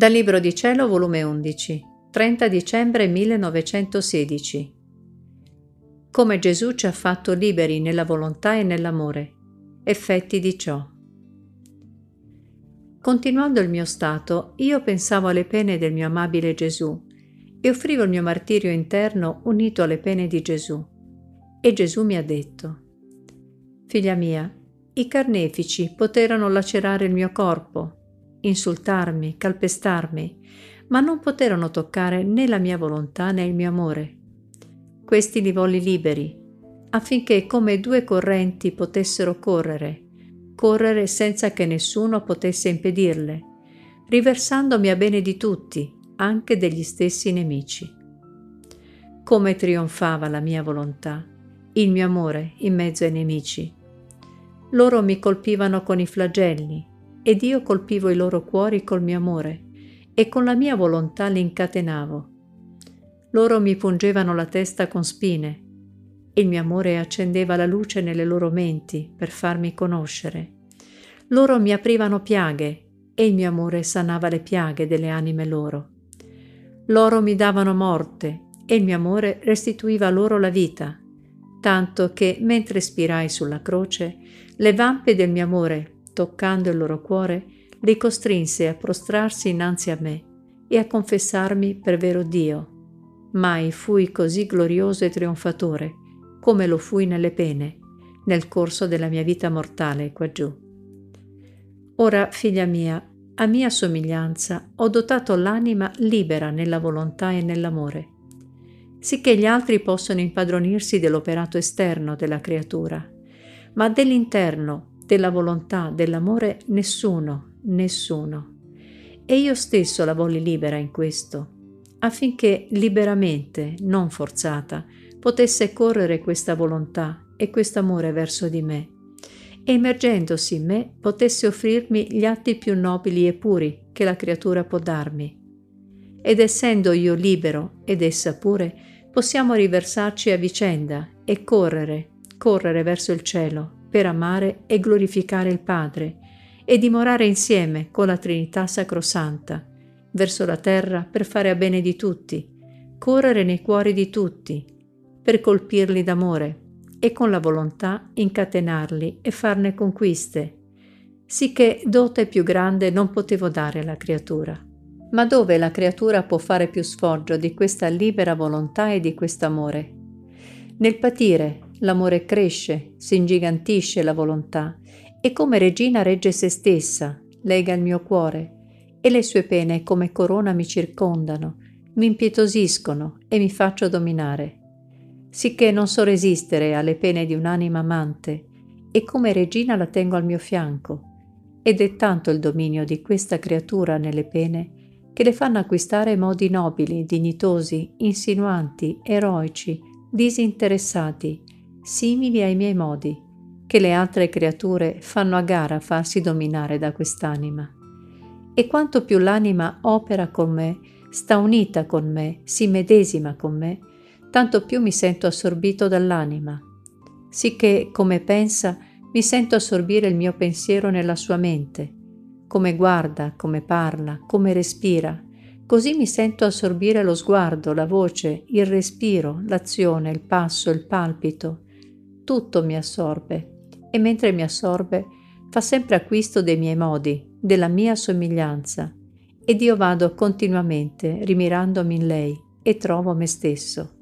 Dal Libro di Cielo, volume 11, 30 dicembre 1916. Come Gesù ci ha fatto liberi nella volontà e nell'amore. Effetti di ciò. Continuando il mio stato, io pensavo alle pene del mio amabile Gesù e offrivo il mio martirio interno unito alle pene di Gesù. E Gesù mi ha detto, Figlia mia, i carnefici poterono lacerare il mio corpo, insultarmi, calpestarmi, ma non poterono toccare né la mia volontà né il mio amore. Questi li volli liberi, affinché come due correnti potessero correre, correre senza che nessuno potesse impedirle, riversandomi a bene di tutti, anche degli stessi nemici. Come trionfava la mia volontà, il mio amore in mezzo ai nemici. Loro mi colpivano con i flagelli, ed io colpivo i loro cuori col mio amore e con la mia volontà li incatenavo. Loro mi pungevano la testa con spine. Il mio amore accendeva la luce nelle loro menti per farmi conoscere. Loro mi aprivano piaghe e il mio amore sanava le piaghe delle anime loro. Loro mi davano morte e il mio amore restituiva loro la vita, tanto che mentre spirai sulla croce, le vampe del mio amore toccando il loro cuore, li costrinse a prostrarsi innanzi a me e a confessarmi per vero Dio. Mai fui così glorioso e trionfatore come lo fui nelle pene, nel corso della mia vita mortale quaggiù. Ora, figlia mia, a mia somiglianza ho dotato l'anima libera nella volontà e nell'amore, sicché gli altri possono impadronirsi dell'operato esterno della creatura, ma dell'interno della volontà, dell'amore, nessuno, nessuno. E io stesso la volli libera in questo, affinché liberamente, non forzata, potesse correre questa volontà e questo amore verso di me, e emergendosi in me potesse offrirmi gli atti più nobili e puri che la creatura può darmi. Ed essendo io libero ed essa pure, possiamo riversarci a vicenda e correre, correre verso il cielo, per amare e glorificare il Padre e dimorare insieme con la Trinità Sacrosanta, verso la terra per fare a bene di tutti, correre nei cuori di tutti, per colpirli d'amore e con la volontà incatenarli e farne conquiste, sicché dote più grande non potevo dare alla creatura. Ma dove la creatura può fare più sfoggio di questa libera volontà e di questo amore? Nel patire, l'amore cresce, si ingigantisce la volontà e come regina regge se stessa, lega il mio cuore e le sue pene come corona mi circondano, mi impietosiscono e mi faccio dominare. Sicché non so resistere alle pene di un'anima amante e come regina la tengo al mio fianco. Ed è tanto il dominio di questa creatura nelle pene che le fanno acquistare modi nobili, dignitosi, insinuanti, eroici, disinteressati, simili ai miei modi, che le altre creature fanno a gara a farsi dominare da quest'anima. E quanto più l'anima opera con me, sta unita con me, si medesima con me, tanto più mi sento assorbito dall'anima, sicché, come pensa, mi sento assorbire il mio pensiero nella sua mente, come guarda, come parla, come respira, così mi sento assorbire lo sguardo, la voce, il respiro, l'azione, il passo, il palpito, tutto mi assorbe e mentre mi assorbe fa sempre acquisto dei miei modi, della mia somiglianza ed io vado continuamente rimirandomi in lei e trovo me stesso.